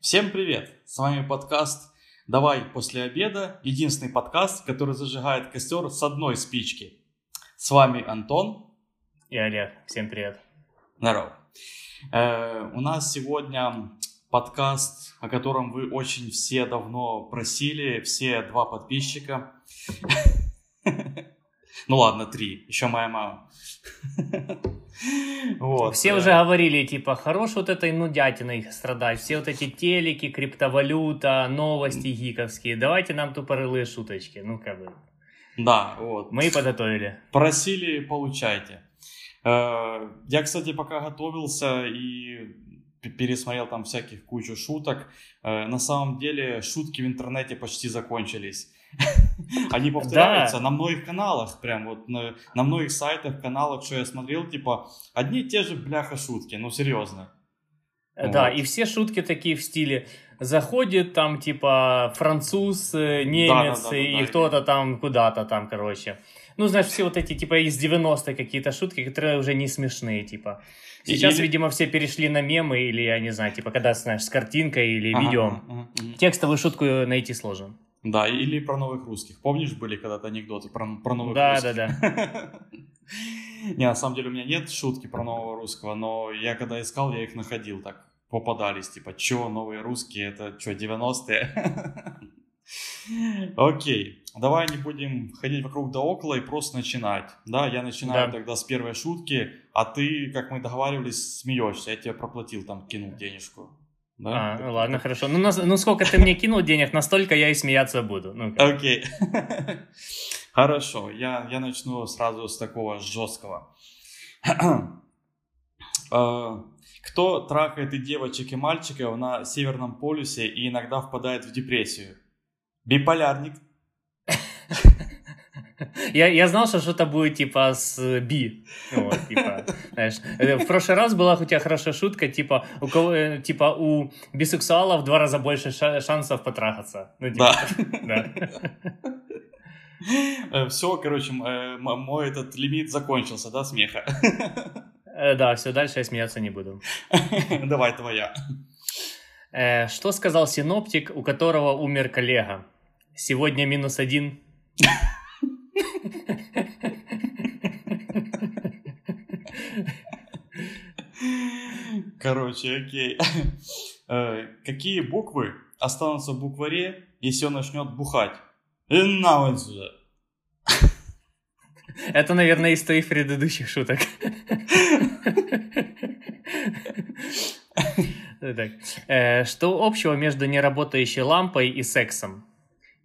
Всем привет! С вами подкаст «Давай после обеда». Единственный подкаст, который зажигает костер с одной спички. С вами Антон. И Олег. Всем привет. Здорово. Э, у нас сегодня подкаст, о котором вы очень все давно просили, все два подписчика. Ну ладно, три. Еще моя мама. Вот. Все уже говорили, типа, хорош вот этой нудятиной страдать. Все вот эти телеки, криптовалюта, новости гиковские. Давайте нам тупорылые шуточки. Ну, как бы. Да, вот. Мы и подготовили. Просили, получайте. Э, я, кстати, пока готовился и пересмотрел там всяких кучу шуток. Э, на самом деле шутки в интернете почти закончились. Они повторяются да. на многих каналах, прям вот на, на многих сайтах, каналах, что я смотрел, типа, одни и те же бляха шутки, ну серьезно. Да, вот. и все шутки такие в стиле заходит там типа француз, э, немец да, да, да, и да, кто-то там куда-то там, короче. Ну, знаешь, все вот эти, типа, из 90-х какие-то шутки, которые уже не смешные, типа. Сейчас, или... видимо, все перешли на мемы, или, я не знаю, типа, когда, знаешь, с картинкой или ага, видео. Ага, ага. Текстовую шутку найти сложно. Да, или про новых русских. Помнишь, были когда-то анекдоты про, про новых да, русских? Да, да, да. Не, на самом деле у меня нет шутки про нового русского, но я когда искал, я их находил так. Попадались, типа, чё, новые русские, это чё, 90-е? Окей, давай не будем ходить вокруг да около и просто начинать. Да, я начинаю да. тогда с первой шутки, а ты, как мы договаривались, смеешься. Я тебе проплатил, там, кинул денежку. Да? А, так, ладно, так. хорошо. Ну, на, ну, сколько ты мне кинул денег, настолько я и смеяться буду. Ну, Окей. Хорошо, я, я начну сразу с такого жесткого. А, кто трахает и девочек, и мальчиков на Северном полюсе и иногда впадает в депрессию? Биполярник. Я, я знал, что что-то будет типа с би. Вот, типа, знаешь. Э, в прошлый раз была у тебя хорошая шутка, типа у кого, э, типа у бисексуалов в два раза больше шансов потрахаться. Ну, типа, да. да. Э, все, короче, мой этот лимит закончился, да, смеха? Да, все, дальше я смеяться не буду. Давай, твоя. Что сказал синоптик, у которого умер коллега? Сегодня минус один. Короче, окей. Э, какие буквы останутся в букваре, если он начнет бухать? На вон сюда. Это, наверное, из твоих предыдущих шуток. Так. Э, что общего между неработающей лампой и сексом?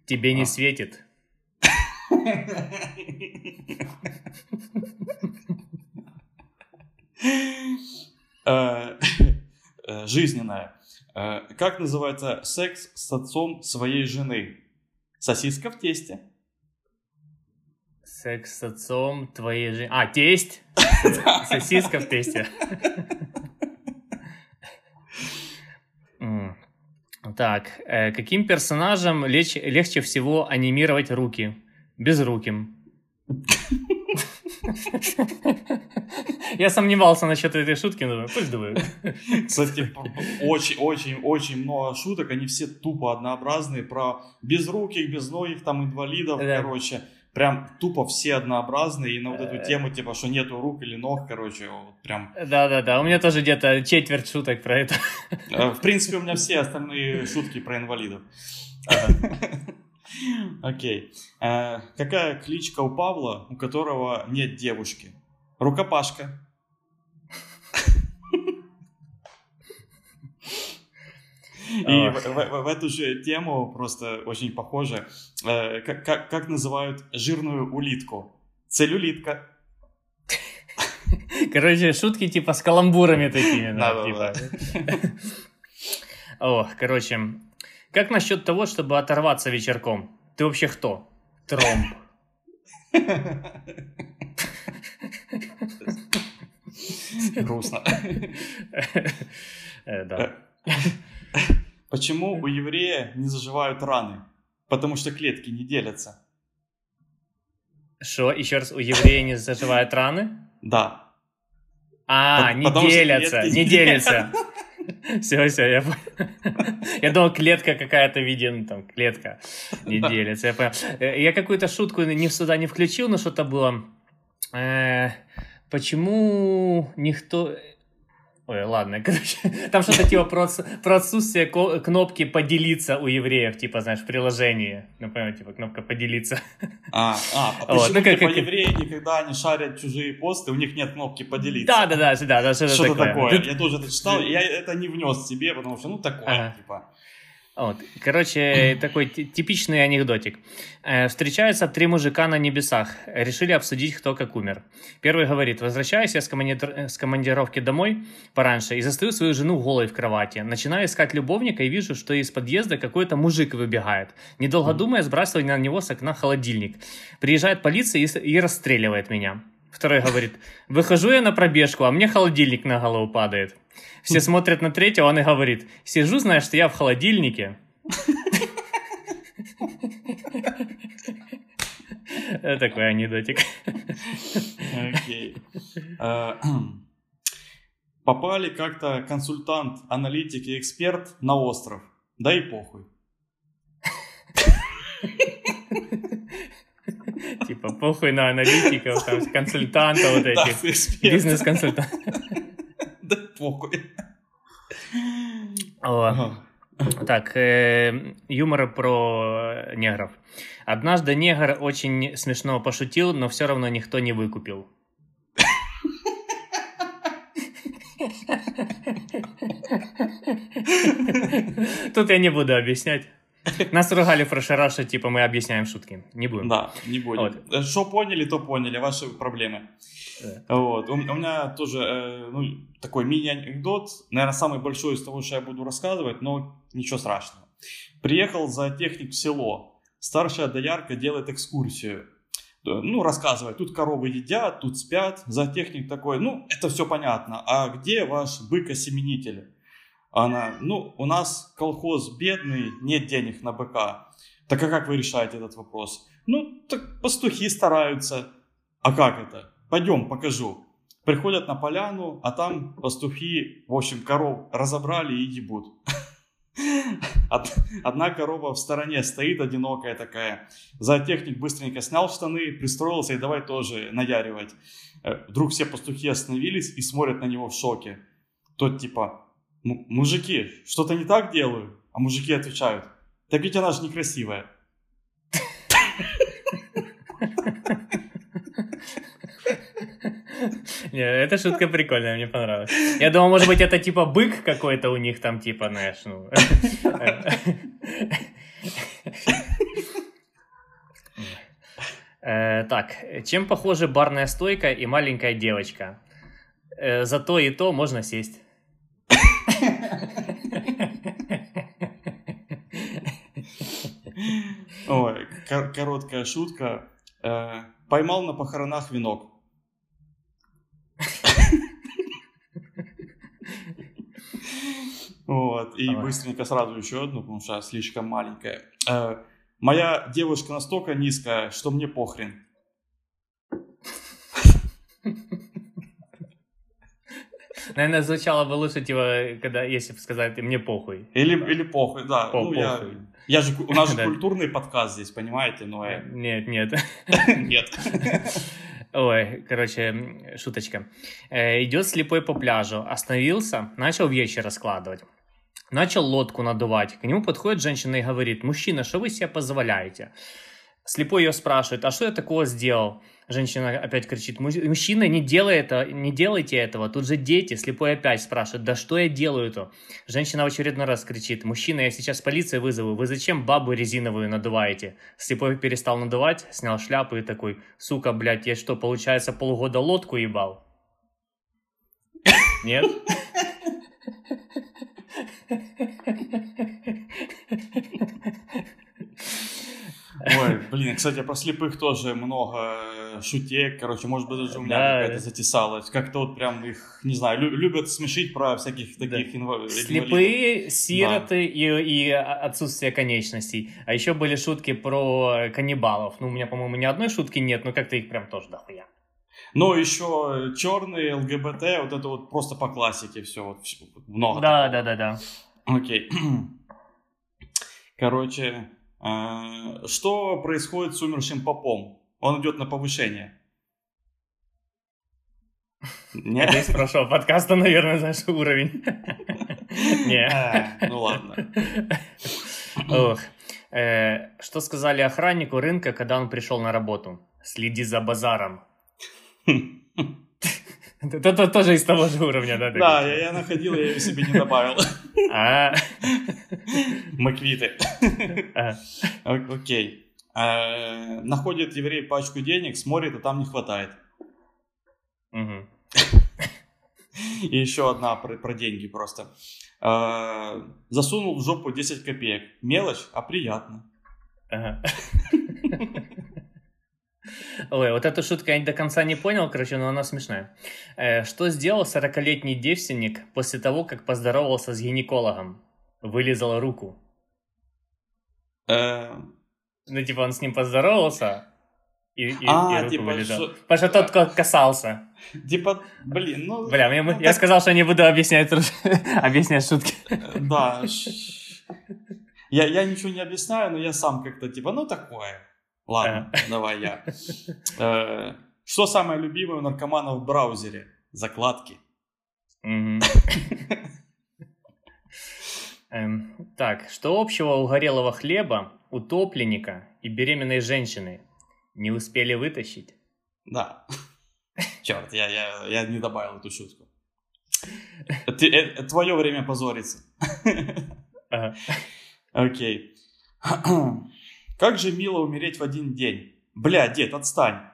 Тебе не а. светит. Э, э, жизненная. Э, как называется секс с отцом своей жены? Сосиска в тесте. Секс с отцом твоей жены. А, тесть? Сосиска в тесте. Так, каким персонажем легче всего анимировать руки? Безруким. Я сомневался насчет этой шутки, но пусть думаю. Кстати, очень-очень-очень много шуток, они все тупо однообразные, про безруких, безногих, там, инвалидов, да. короче. Прям тупо все однообразные, и на вот эту э. тему, типа, что нету рук или ног, короче, вот прям... Да-да-да, у меня тоже где-то четверть шуток про это. Э, в принципе, у меня все остальные шутки про инвалидов. Окей. Okay. какая кличка у Павла, у которого нет девушки? Рукопашка. И в, в, в эту же тему просто очень похоже. Э, как, как, как называют жирную улитку? Целлюлитка. Короче, шутки типа с каламбурами такими. Да, типа. О, короче, как насчет того, чтобы оторваться вечерком? Ты вообще кто? Тромб. Грустно. Э, да. Почему у еврея не заживают раны? Потому что клетки не делятся. Что? Еще раз, у еврея не заживают раны? Да. А, не делятся, не делятся. Все, все, я Я думал, клетка какая-то виден, там, клетка не делится. Я, понял. Э, я какую-то шутку не сюда не включил, но что-то было. Э, почему никто... Ой, ладно, короче, там что-то типа про, про отсутствие кнопки поделиться у евреев, типа, знаешь, в приложении. Ну, понимаете, типа, кнопка поделиться. А, а, а вот, почему, ну, как, типа, как... евреи никогда не шарят чужие посты, у них нет кнопки поделиться? Да, да, да, да, да что-то, что такое. такое. Я тоже это читал, я это не внес себе, потому что, ну, такое, ага. типа. Вот. Короче, такой типичный анекдотик. Э, встречаются три мужика на небесах. Решили обсудить, кто как умер. Первый говорит, возвращаюсь я с, командир... с командировки домой пораньше и застаю свою жену голой в кровати. Начинаю искать любовника и вижу, что из подъезда какой-то мужик выбегает. Недолго думая, сбрасываю на него с окна холодильник. Приезжает полиция и, и расстреливает меня. Второй говорит, выхожу я на пробежку, а мне холодильник на голову падает. Все смотрят на третьего, он и говорит, сижу, знаешь, что я в холодильнике. Такой анекдотик. А, попали как-то консультант, аналитик и эксперт на остров. Да и похуй. Типа похуй на аналитиков, там, консультантов вот этих. Бизнес-консультантов. Да похуй. Так, э, юмор про негров. Однажды негр очень смешно пошутил, но все равно никто не выкупил. Тут я не буду объяснять. Нас ругали в прошлый раз, что типа мы объясняем шутки. Не будем. Да, не будем. Вот. Что поняли, то поняли. Ваши проблемы. Да. Вот. У, у меня тоже э, ну, такой мини-анекдот. Наверное, самый большой из того, что я буду рассказывать, но ничего страшного. Приехал за техник в село. Старшая доярка делает экскурсию. Ну, рассказывает, тут коровы едят, тут спят. За техник такой, ну, это все понятно. А где ваш бык-осеменитель? Она, ну, у нас колхоз бедный, нет денег на быка. Так а как вы решаете этот вопрос? Ну, так пастухи стараются. А как это? Пойдем, покажу. Приходят на поляну, а там пастухи, в общем, коров разобрали и ебут. Одна корова в стороне стоит, одинокая такая. Зоотехник быстренько снял штаны, пристроился и давай тоже наяривать. Э, вдруг все пастухи остановились и смотрят на него в шоке. Тот типа, мужики, что-то не так делаю? А мужики отвечают, так ведь она же некрасивая. Не, эта шутка прикольная, мне понравилась. Я думал, может быть, это типа бык какой-то у них там, типа, знаешь, ну... Э, так, чем похожи барная стойка и маленькая девочка? Э, за то и то можно сесть. Ой, короткая шутка. Э, поймал на похоронах венок. Вот, и Давай. быстренько сразу еще одну, потому что слишком маленькая. Э, моя девушка настолько низкая, что мне похрен. Наверное, звучало бы лучше, типа, когда, если бы сказать, мне похуй. Или, или похуй, да. По, ну, похуй. Я, я же, у нас же культурный подкаст здесь, понимаете? Но. Нет, нет. Нет. Ой, короче, шуточка. Э, идет слепой по пляжу, остановился, начал вещи раскладывать. Начал лодку надувать. К нему подходит женщина и говорит, мужчина, что вы себе позволяете? Слепой ее спрашивает, а что я такого сделал? Женщина опять кричит, мужчина, не делай это, не делайте этого, тут же дети. Слепой опять спрашивает, да что я делаю-то? Женщина в очередной раз кричит, мужчина, я сейчас полицию вызову, вы зачем бабу резиновую надуваете? Слепой перестал надувать, снял шляпу и такой, сука, блядь, я что, получается, полгода лодку ебал? Нет? Ой, блин, кстати, про слепых тоже много э, шутек, короче, может быть, даже у меня да, какая-то затесалась. Как-то вот прям их, не знаю, любят смешить про всяких таких да. инвалидов. Слепые, сироты да. и, и отсутствие конечностей. А еще были шутки про каннибалов. Ну, у меня, по-моему, ни одной шутки нет, но как-то их прям тоже дохуя. Но еще черные, ЛГБТ, вот это вот просто по классике все, вот, много. Да, такого. да, да, да. Окей. Короче, э, что происходит с умершим попом? Он идет на повышение. Нет? Это из прошлого подкаста, наверное, знаешь, уровень. Не. А, ну ладно. Ох. Э, что сказали охраннику рынка, когда он пришел на работу? Следи за базаром. Это тоже из того же уровня, да? Да, я находил, я ее себе не добавил. А. Маквиты. Окей. А, находит еврей пачку денег, смотрит, а там не хватает. И еще одна про, про деньги просто. Э, засунул в жопу 10 копеек. Мелочь, а приятно. Ага. Ой, вот эту шутку я до конца не понял, короче, но она смешная. Э, что сделал 40-летний девственник после того, как поздоровался с гинекологом? Вылезал руку. Э... Ну, типа, он с ним поздоровался, и, и, а, и руку типа, вылезал. Что... Потому что тот кот касался. Типа, блин, ну... Бля, я, ну, я так... сказал, что не буду объяснять, объяснять шутки. Да. Я, я ничего не объясняю, но я сам как-то типа, ну такое. Ладно, давай я. Э, что самое любимое у наркоманов в браузере? Закладки. Эм, так, что общего у горелого хлеба, утопленника и беременной женщины? Не успели вытащить? Да. Черт, я, я, я не добавил эту шутку. Ты, э, твое время позориться. Окей. Как же мило умереть в один день. Бля, дед, отстань.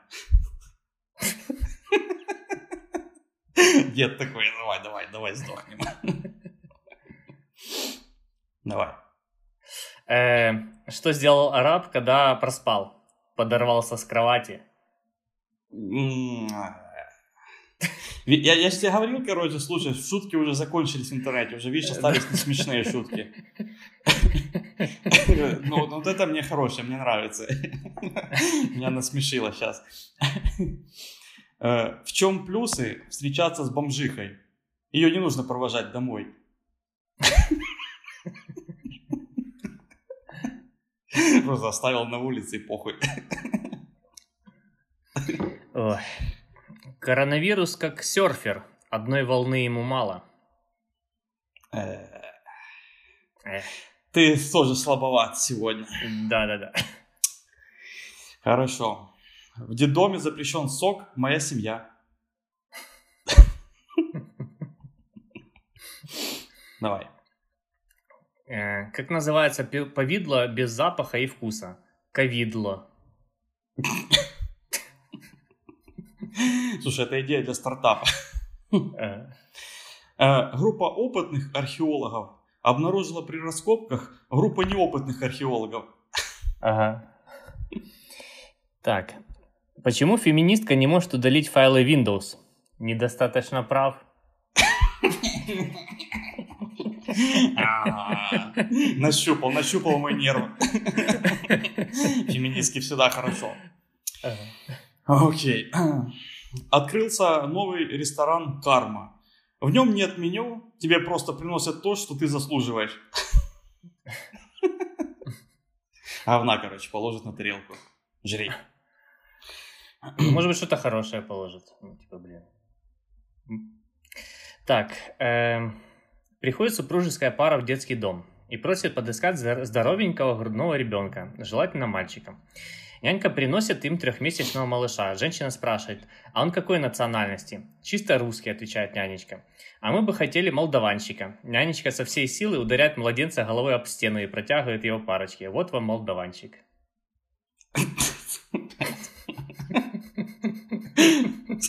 Дед такой, давай, давай, давай сдохнем. Давай. Э, что сделал араб, когда проспал? Подорвался с кровати. Я, я же тебе говорил, короче, слушай, шутки уже закончились в интернете, уже, видишь, остались не смешные шутки. Ну, вот это мне хорошее, мне нравится. Меня насмешило сейчас. Э, в чем плюсы встречаться с бомжихой? Ее не нужно провожать домой. Просто оставил на улице и похуй. Ой. Коронавирус как серфер. Одной волны ему мало. Э. Ты тоже слабоват сегодня. Да-да-да. Хорошо. В детдоме запрещен сок «Моя семья». Давай. Э, как называется повидло без запаха и вкуса? Ковидло. Слушай, это идея для стартапа. Э. Э, группа опытных археологов обнаружила при раскопках группу неопытных археологов. Ага. Так. Почему феминистка не может удалить файлы Windows? Недостаточно прав. Нащупал, нащупал мой нерв. Феминистки всегда хорошо. Окей. Открылся новый ресторан «Карма». В нем нет меню, тебе просто приносят то, что ты заслуживаешь. Говна, короче, положит на тарелку. Жри. Может быть, что-то хорошее положит. Ну, типа, блин. Так, э, приходит супружеская пара в детский дом и просит подыскать здоровенького грудного ребенка, желательно мальчика. Нянька приносит им трехмесячного малыша. Женщина спрашивает, а он какой национальности? Чисто русский, отвечает нянечка. А мы бы хотели молдаванщика. Нянечка со всей силы ударяет младенца головой об стену и протягивает его парочке. Вот вам молдаванщик.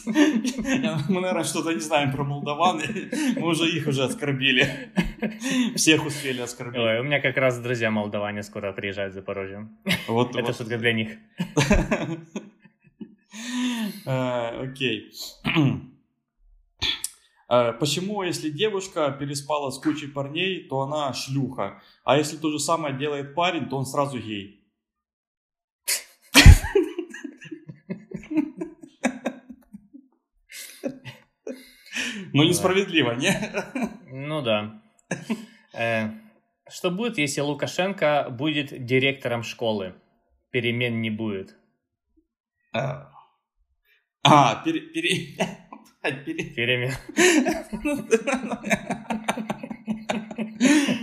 Мы, наверное, что-то не знаем про молдаван. Мы уже их уже оскорбили. Всех успели оскорбить. Ой, у меня как раз друзья молдаване скоро приезжают в Запорожье. Вот, Это вот. шутка для них. А, окей. А, почему, если девушка переспала с кучей парней, то она шлюха? А если то же самое делает парень, то он сразу гей? Ну, несправедливо, не? Ну да. Э, Что будет, если Лукашенко будет директором школы? Перемен не будет. А, а пере... пере... Перемен.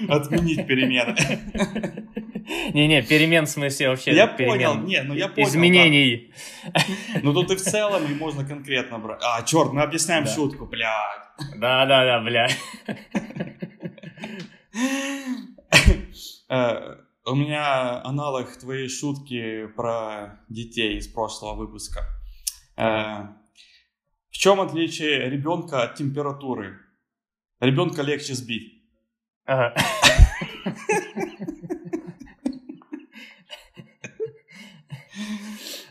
Отменить перемены. Не-не, перемен в смысле вообще. Я перемен. понял, не, ну я понял. Изменений. Да. Ну тут и в целом и можно конкретно брать. А, черт, мы объясняем да. шутку, блядь. Да-да-да, блядь. Э, у меня аналог твоей шутки про детей из прошлого выпуска. Э, в чем отличие ребенка от температуры? Ребенка легче сбить. Ага.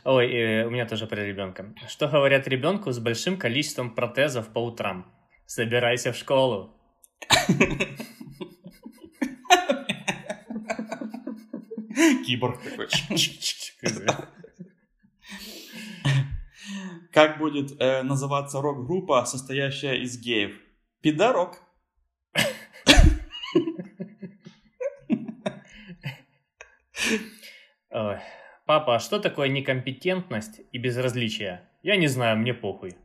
Ой, э, у меня тоже про ребенка. Что говорят ребенку с большим количеством протезов по утрам? Собирайся в школу. Киборг такой. Как будет э, называться рок-группа, состоящая из геев? Пидорок. Ой. Папа, а что такое некомпетентность и безразличие? Я не знаю, мне похуй.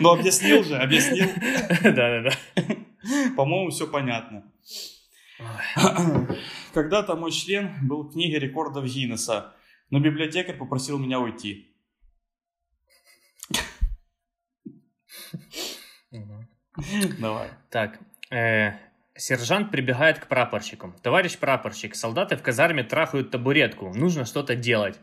Ну, объяснил же, объяснил. Да-да-да. По-моему, все понятно. Когда-то мой член был в книге рекордов Гиннесса, но библиотекарь попросил меня уйти. Давай. Так, э, сержант прибегает к прапорщику. Товарищ прапорщик, солдаты в казарме трахают табуретку. Нужно что-то делать.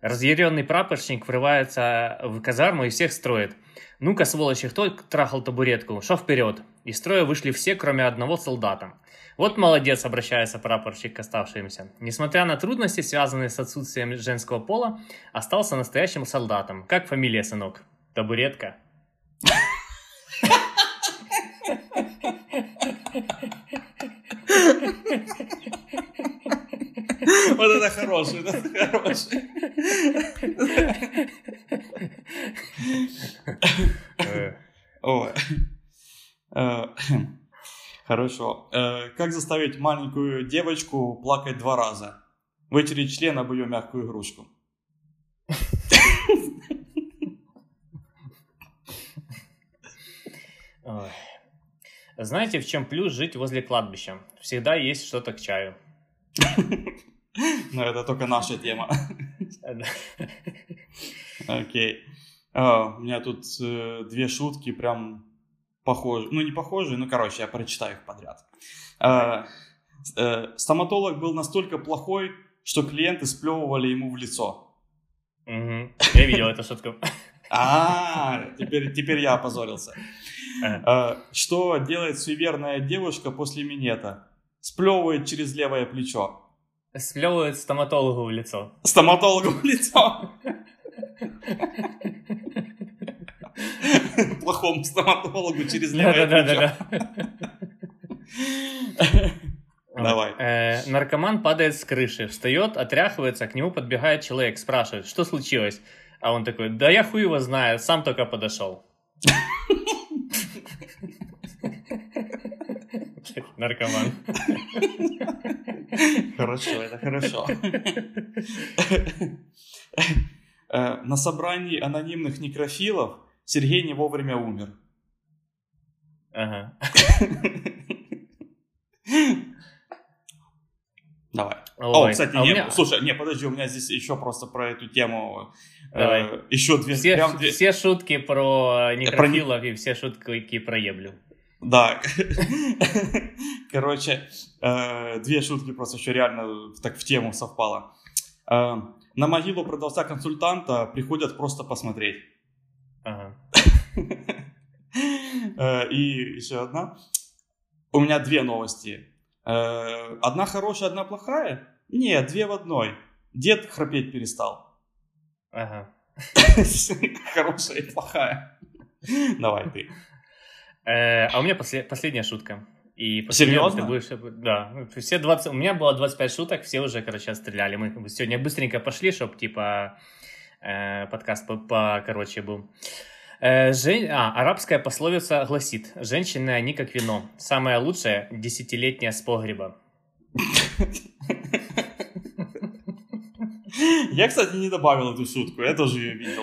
Разъяренный прапорщик врывается в казарму и всех строит. Ну-ка, сволочи, кто трахал табуретку? Шо вперед. Из строя вышли все, кроме одного солдата. Вот молодец, обращается прапорщик к оставшимся. Несмотря на трудности, связанные с отсутствием женского пола, остался настоящим солдатом. Как фамилия, сынок? Табуретка. Вот это хороший, это хороший. Ой. Э, хорошо. Э, как заставить маленькую девочку плакать два раза? Вытереть член об ее мягкую игрушку. Знаете, в чем плюс жить возле кладбища? Всегда есть что-то к чаю. Но это только наша тема. Окей. А, у меня тут э, две шутки прям похожие. Ну, не похожие, ну, короче, я прочитаю их подряд. А, э, стоматолог был настолько плохой, что клиенты сплевывали ему в лицо. Я видел эту шутку. А, теперь, теперь я опозорился. А, что делает суеверная девушка после минета? Сплевывает через левое плечо. Сплевывает стоматологу в лицо. Стоматологу в лицо. Плохому стоматологу через левое плечо. Давай. Э, наркоман падает с крыши, встает, отряхивается, к нему подбегает человек, спрашивает, что случилось? А он такой, да я хуй его знаю, сам только подошел. Наркоман. Хорошо, это хорошо. Э, на собрании анонимных некрофилов Сергей не вовремя умер. Ага. Давай. Ой, О, кстати, а не, меня... слушай, не, подожди, у меня здесь еще просто про эту тему. Давай. Э, еще две, все, прям две... все шутки про некрофилов про... и все шутки про еблю. Да. Короче, э, две шутки просто еще реально так в тему совпало. Э, на могилу продавца-консультанта приходят просто посмотреть. Ага. Э, и еще одна. У меня две новости. Одна хорошая, одна плохая? Нет, две в одной. Дед храпеть перестал. Ага. Хорошая и плохая. Давай ты. Э, а у меня последняя шутка. И Серьезно? Ты будешь... Да. Все 20... У меня было 25 шуток, все уже, короче, стреляли. Мы сегодня быстренько пошли, чтобы, типа, Э, подкаст по, по короче был. Э, жен... А, арабская пословица гласит, женщины они как вино, самое лучшее десятилетнее с погреба. Я, кстати, не добавил эту шутку, я тоже ее видел.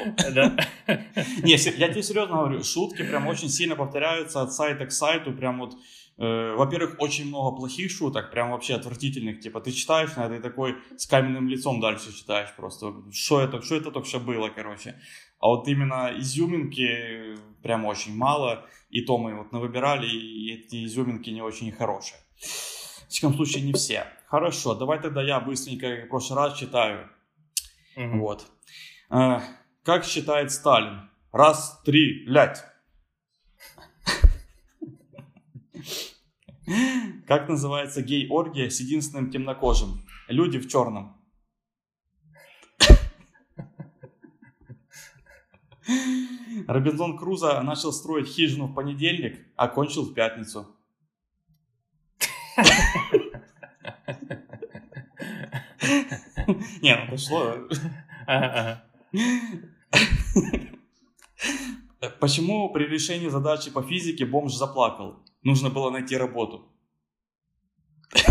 Не, я тебе серьезно говорю, шутки прям очень сильно повторяются от сайта к сайту, прям вот Э, во-первых, очень много плохих шуток, прям вообще отвратительных. Типа, ты читаешь на этой такой с каменным лицом дальше читаешь просто. Что это, что это только что было, короче. А вот именно изюминки прям очень мало. И то мы вот навыбирали, и эти изюминки не очень хорошие. В всяком случае, не все. Хорошо, давай тогда я быстренько, как в прошлый раз, читаю. Угу. Вот. Э, как считает Сталин? Раз, три, лять. Как называется гей-оргия с единственным темнокожим? Люди в черном. Робинзон Крузо начал строить хижину в понедельник, а кончил в пятницу. Не, ну пошло. Почему при решении задачи по физике бомж заплакал? Нужно было найти работу.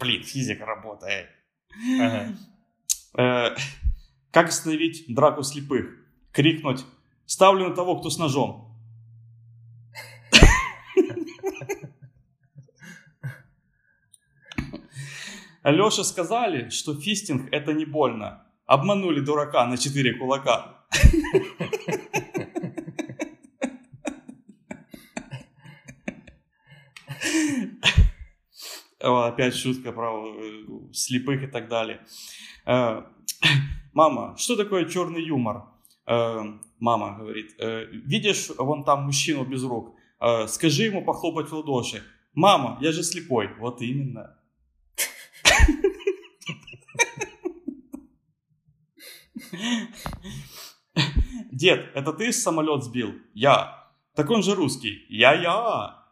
Блин, физика работает. Э, как остановить драку слепых? Крикнуть «Ставлю на того, кто с ножом». Леша сказали, что фистинг это не больно. Обманули дурака на четыре кулака. Опять шутка про э, слепых и так далее. Э, мама, что такое черный юмор? Э, мама говорит, видишь вон там мужчину без рук? Скажи ему похлопать в ладоши. Мама, я же слепой. Вот именно. Дед, это ты самолет сбил? Я. Так он же русский. Я-я.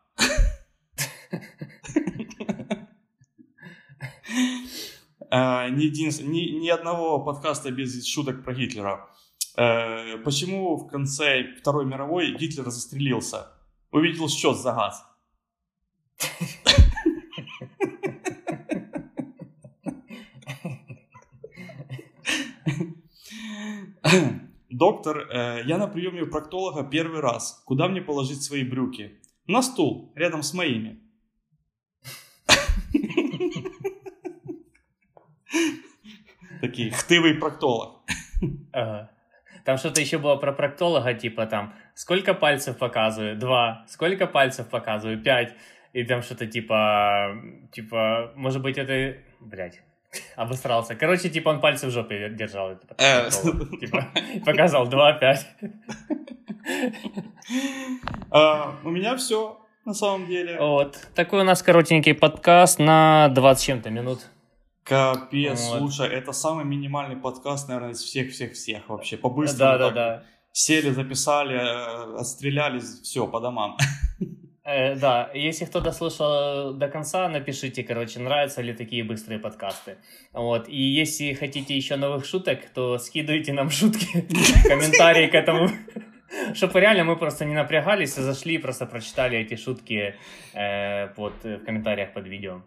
Ни, ни одного подкаста без шуток про Гитлера. Э, почему в конце Второй мировой Гитлер застрелился? Увидел счет за газ. Доктор, э, я на приеме у проктолога первый раз. Куда мне положить свои брюки? На стул, рядом с моими. Такие хтывый проктолог. Там что-то еще было про проктолога, типа там, сколько пальцев показываю? Два. Сколько пальцев показываю? Пять. И там что-то типа, типа, может быть это, блядь, обосрался. Короче, типа он пальцы в жопе держал. Типа, э. типа показал два, пять. А, у меня все на самом деле. Вот. Такой у нас коротенький подкаст на 20 чем-то минут. Капец, вот. слушай, это самый минимальный подкаст, наверное, из всех-всех-всех вообще. По-быстрому да, да, да. сели, записали, э, отстрелялись, все, по домам. Э, да, если кто дослушал до конца, напишите, короче, нравятся ли такие быстрые подкасты. Вот. И если хотите еще новых шуток, то скидывайте нам шутки, комментарии к этому чтобы реально мы просто не напрягались, а зашли и просто прочитали эти шутки э, под, э, в комментариях под видео.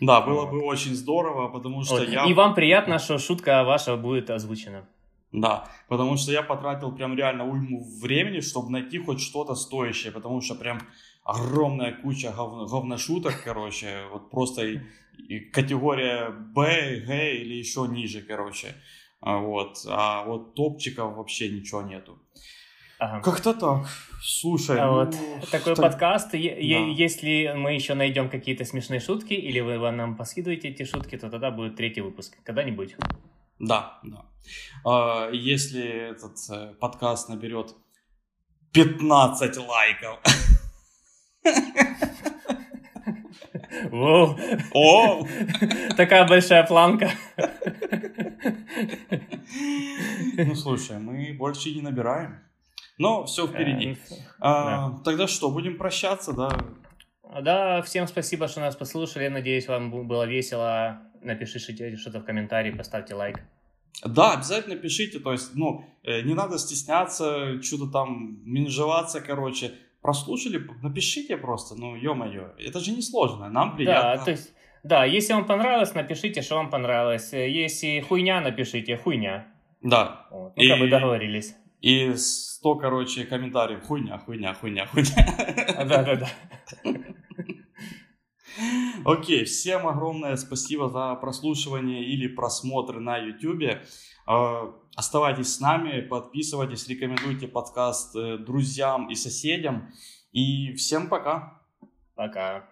Да, было бы очень здорово, потому что вот. я... И вам приятно, что шутка ваша будет озвучена. Да, потому что я потратил прям реально уйму времени, чтобы найти хоть что-то стоящее, потому что прям огромная куча гов... говношуток, короче, вот просто и, и категория Б, Г или еще ниже, короче, а вот, а вот топчиков вообще ничего нету. Ага. Как-то так. Слушай, а ну, вот такой что... подкаст. Да. Если мы еще найдем какие-то смешные шутки, или вы нам поскидываете эти шутки, то тогда будет третий выпуск когда-нибудь. Да, да. А, если этот э, подкаст наберет 15 лайков. Воу. О! Такая большая планка. Ну, слушай, мы больше не набираем. Но все впереди. Э, а, да. Тогда что, будем прощаться, да? Да, всем спасибо, что нас послушали. Надеюсь, вам было весело напишите что-то в комментарии, поставьте лайк. Да, обязательно пишите, то есть, ну, э, не надо стесняться, что-то там менжеваться, короче. Прослушали, напишите просто, ну, ё-моё, это же не сложно, нам приятно. Да, то есть, да, если вам понравилось, напишите, что вам понравилось. Если хуйня, напишите, хуйня. Да. Вот. Ну, и, как бы договорились. И 100, короче, комментариев, хуйня, хуйня, хуйня, хуйня. Да-да-да. Окей, всем огромное спасибо за прослушивание или просмотр на YouTube. А, оставайтесь с нами, подписывайтесь, рекомендуйте подкаст э, друзьям и соседям. И всем пока. Пока.